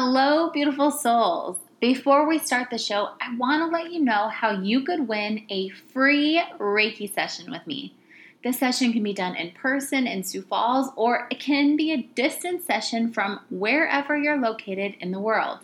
Hello, beautiful souls. Before we start the show, I want to let you know how you could win a free Reiki session with me. This session can be done in person in Sioux Falls, or it can be a distance session from wherever you're located in the world.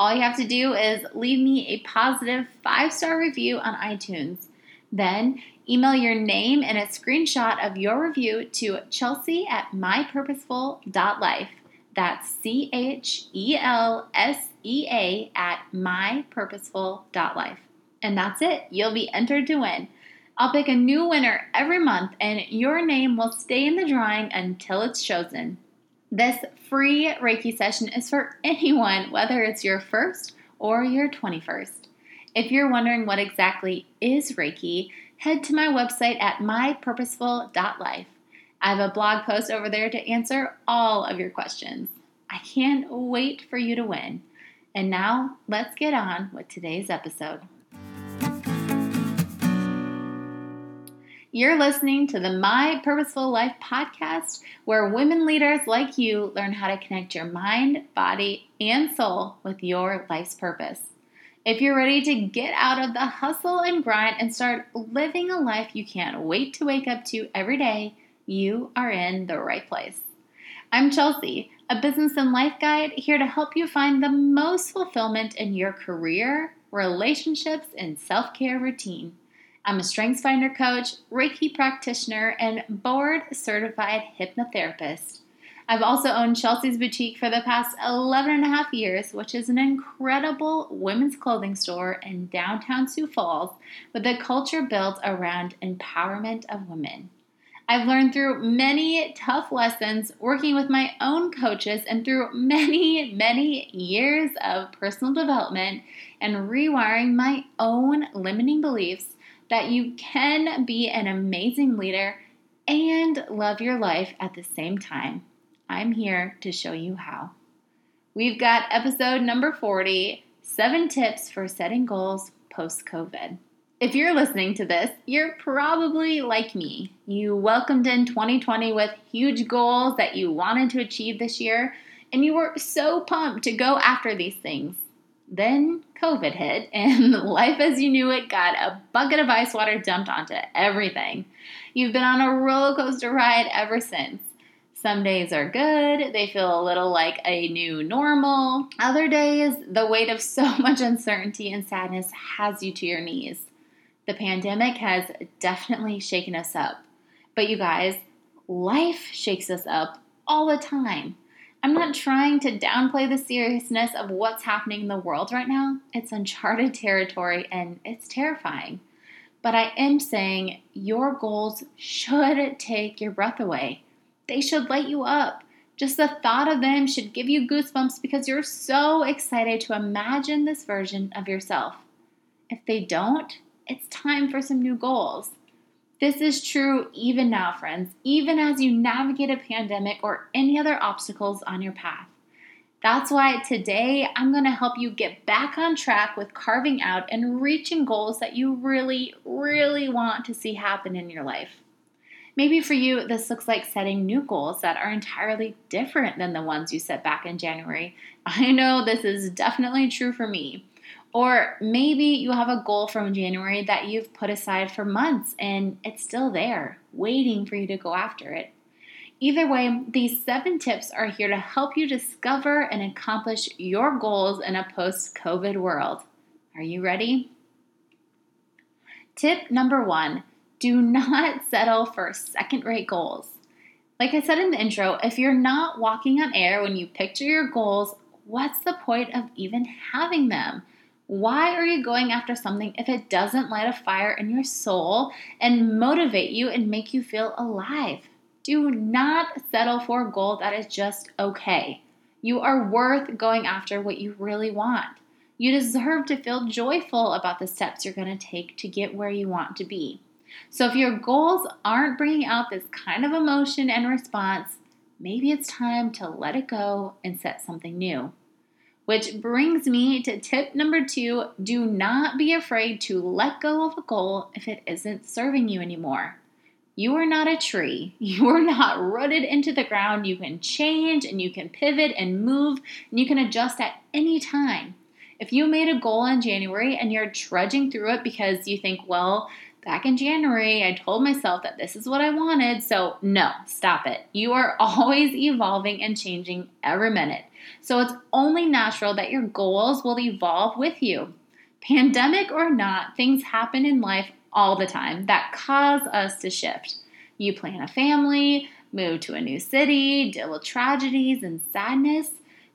All you have to do is leave me a positive five star review on iTunes. Then email your name and a screenshot of your review to chelsea at mypurposeful.life. That's C H E L S E A at mypurposeful.life. And that's it. You'll be entered to win. I'll pick a new winner every month, and your name will stay in the drawing until it's chosen. This free Reiki session is for anyone, whether it's your first or your 21st. If you're wondering what exactly is Reiki, head to my website at mypurposeful.life. I have a blog post over there to answer all of your questions. I can't wait for you to win. And now, let's get on with today's episode. You're listening to the My Purposeful Life podcast, where women leaders like you learn how to connect your mind, body, and soul with your life's purpose. If you're ready to get out of the hustle and grind and start living a life you can't wait to wake up to every day, you are in the right place. I'm Chelsea, a business and life guide here to help you find the most fulfillment in your career, relationships, and self care routine. I'm a Strengths Finder coach, Reiki practitioner, and board certified hypnotherapist. I've also owned Chelsea's Boutique for the past 11 and a half years, which is an incredible women's clothing store in downtown Sioux Falls with a culture built around empowerment of women. I've learned through many tough lessons working with my own coaches and through many, many years of personal development and rewiring my own limiting beliefs that you can be an amazing leader and love your life at the same time. I'm here to show you how. We've got episode number 40 seven tips for setting goals post COVID. If you're listening to this, you're probably like me. You welcomed in 2020 with huge goals that you wanted to achieve this year, and you were so pumped to go after these things. Then COVID hit, and life as you knew it got a bucket of ice water dumped onto everything. You've been on a roller coaster ride ever since. Some days are good, they feel a little like a new normal. Other days, the weight of so much uncertainty and sadness has you to your knees. The pandemic has definitely shaken us up. But you guys, life shakes us up all the time. I'm not trying to downplay the seriousness of what's happening in the world right now. It's uncharted territory and it's terrifying. But I am saying your goals should take your breath away. They should light you up. Just the thought of them should give you goosebumps because you're so excited to imagine this version of yourself. If they don't, it's time for some new goals. This is true even now, friends, even as you navigate a pandemic or any other obstacles on your path. That's why today I'm going to help you get back on track with carving out and reaching goals that you really, really want to see happen in your life. Maybe for you, this looks like setting new goals that are entirely different than the ones you set back in January. I know this is definitely true for me. Or maybe you have a goal from January that you've put aside for months and it's still there, waiting for you to go after it. Either way, these seven tips are here to help you discover and accomplish your goals in a post COVID world. Are you ready? Tip number one do not settle for second rate goals. Like I said in the intro, if you're not walking on air when you picture your goals, what's the point of even having them? Why are you going after something if it doesn't light a fire in your soul and motivate you and make you feel alive? Do not settle for a goal that is just okay. You are worth going after what you really want. You deserve to feel joyful about the steps you're going to take to get where you want to be. So, if your goals aren't bringing out this kind of emotion and response, maybe it's time to let it go and set something new. Which brings me to tip number two do not be afraid to let go of a goal if it isn't serving you anymore. You are not a tree. You are not rooted into the ground. You can change and you can pivot and move and you can adjust at any time. If you made a goal in January and you're trudging through it because you think, well, back in January, I told myself that this is what I wanted. So, no, stop it. You are always evolving and changing every minute. So, it's only natural that your goals will evolve with you. Pandemic or not, things happen in life all the time that cause us to shift. You plan a family, move to a new city, deal with tragedies and sadness.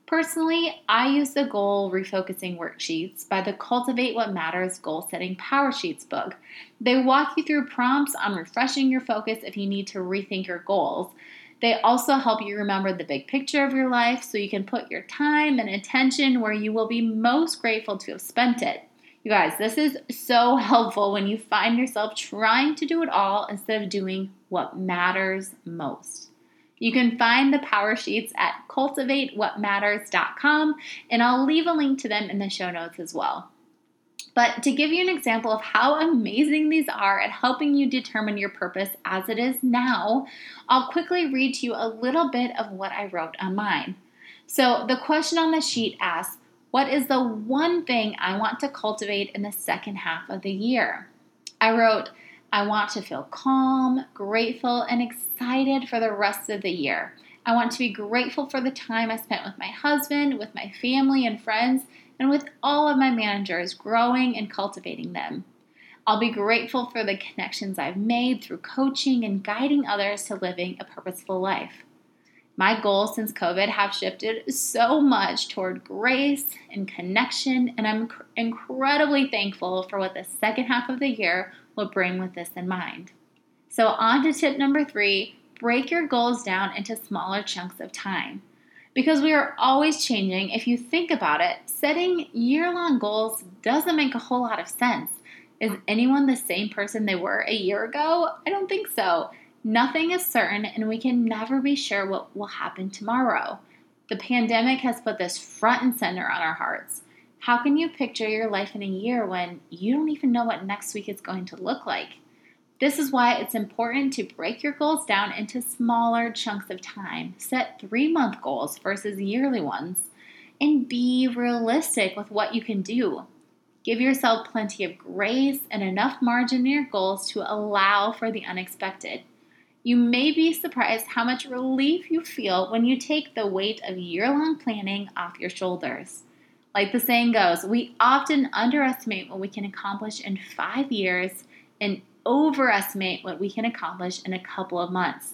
Personally, I use the goal refocusing worksheets by the Cultivate What Matters Goal Setting Power Sheets book. They walk you through prompts on refreshing your focus if you need to rethink your goals. They also help you remember the big picture of your life so you can put your time and attention where you will be most grateful to have spent it. You guys, this is so helpful when you find yourself trying to do it all instead of doing what matters most. You can find the power sheets at cultivatewhatmatters.com, and I'll leave a link to them in the show notes as well. But to give you an example of how amazing these are at helping you determine your purpose as it is now, I'll quickly read to you a little bit of what I wrote on mine. So the question on the sheet asks, What is the one thing I want to cultivate in the second half of the year? I wrote, I want to feel calm, grateful, and excited for the rest of the year. I want to be grateful for the time I spent with my husband, with my family and friends, and with all of my managers, growing and cultivating them. I'll be grateful for the connections I've made through coaching and guiding others to living a purposeful life. My goals since COVID have shifted so much toward grace and connection, and I'm incredibly thankful for what the second half of the year will bring with this in mind. So, on to tip number three break your goals down into smaller chunks of time. Because we are always changing, if you think about it, setting year long goals doesn't make a whole lot of sense. Is anyone the same person they were a year ago? I don't think so. Nothing is certain, and we can never be sure what will happen tomorrow. The pandemic has put this front and center on our hearts. How can you picture your life in a year when you don't even know what next week is going to look like? This is why it's important to break your goals down into smaller chunks of time. Set three month goals versus yearly ones, and be realistic with what you can do. Give yourself plenty of grace and enough margin in your goals to allow for the unexpected. You may be surprised how much relief you feel when you take the weight of year long planning off your shoulders. Like the saying goes, we often underestimate what we can accomplish in five years and overestimate what we can accomplish in a couple of months.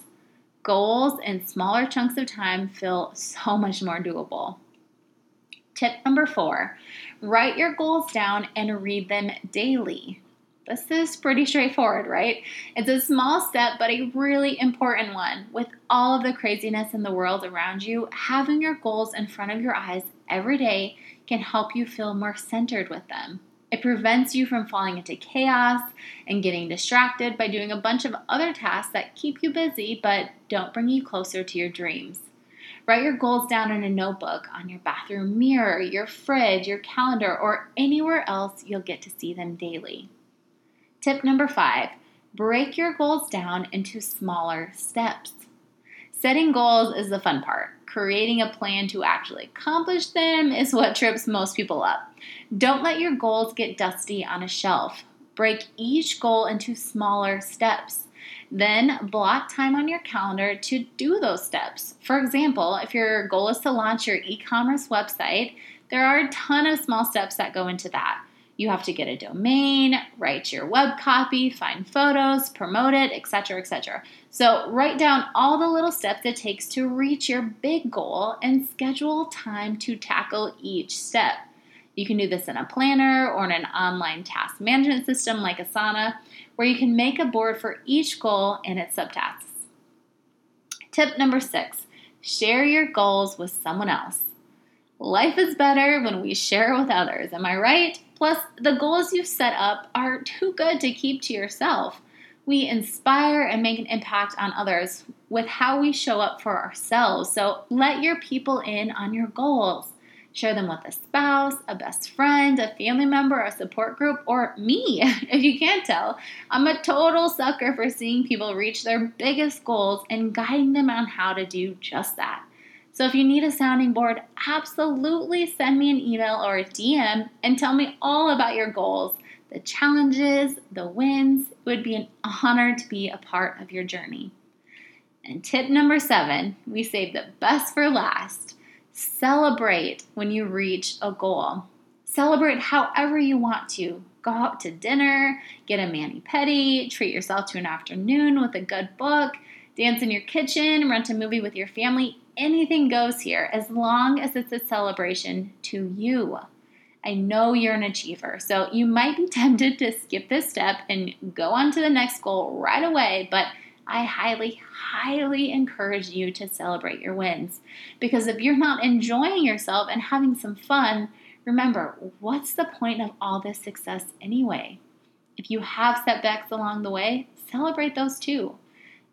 Goals in smaller chunks of time feel so much more doable. Tip number four write your goals down and read them daily. This is pretty straightforward, right? It's a small step, but a really important one. With all of the craziness in the world around you, having your goals in front of your eyes every day can help you feel more centered with them. It prevents you from falling into chaos and getting distracted by doing a bunch of other tasks that keep you busy but don't bring you closer to your dreams. Write your goals down in a notebook on your bathroom mirror, your fridge, your calendar, or anywhere else you'll get to see them daily. Tip number five break your goals down into smaller steps. Setting goals is the fun part creating a plan to actually accomplish them is what trips most people up. Don't let your goals get dusty on a shelf. Break each goal into smaller steps. Then block time on your calendar to do those steps. For example, if your goal is to launch your e commerce website, there are a ton of small steps that go into that. You have to get a domain, write your web copy, find photos, promote it, etc., etc. So, write down all the little steps it takes to reach your big goal and schedule time to tackle each step. You can do this in a planner or in an online task management system like Asana, where you can make a board for each goal and its subtasks. Tip number six share your goals with someone else. Life is better when we share it with others, am I right? Plus, the goals you've set up are too good to keep to yourself. We inspire and make an impact on others with how we show up for ourselves. So let your people in on your goals. Share them with a spouse, a best friend, a family member, a support group, or me, if you can't tell. I'm a total sucker for seeing people reach their biggest goals and guiding them on how to do just that. So if you need a sounding board, absolutely send me an email or a DM and tell me all about your goals, the challenges, the wins. It would be an honor to be a part of your journey. And tip number seven, we save the best for last Celebrate when you reach a goal. Celebrate however you want to. Go out to dinner, get a mani pedi, treat yourself to an afternoon with a good book, dance in your kitchen, rent a movie with your family. Anything goes here as long as it's a celebration to you. I know you're an achiever, so you might be tempted to skip this step and go on to the next goal right away, but I highly, highly encourage you to celebrate your wins. Because if you're not enjoying yourself and having some fun, remember, what's the point of all this success anyway? If you have setbacks along the way, celebrate those too.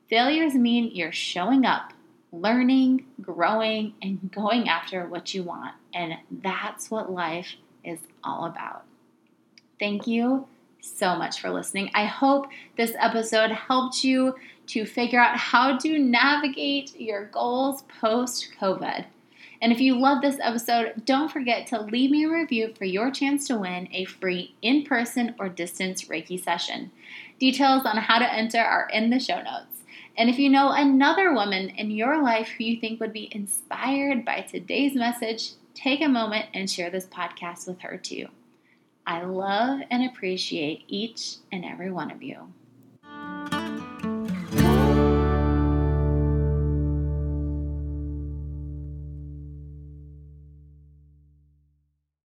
Failures mean you're showing up, learning, growing, and going after what you want. And that's what life is all about. Thank you so much for listening. I hope this episode helped you to figure out how to navigate your goals post COVID. And if you love this episode, don't forget to leave me a review for your chance to win a free in person or distance Reiki session. Details on how to enter are in the show notes. And if you know another woman in your life who you think would be inspired by today's message, take a moment and share this podcast with her too. I love and appreciate each and every one of you.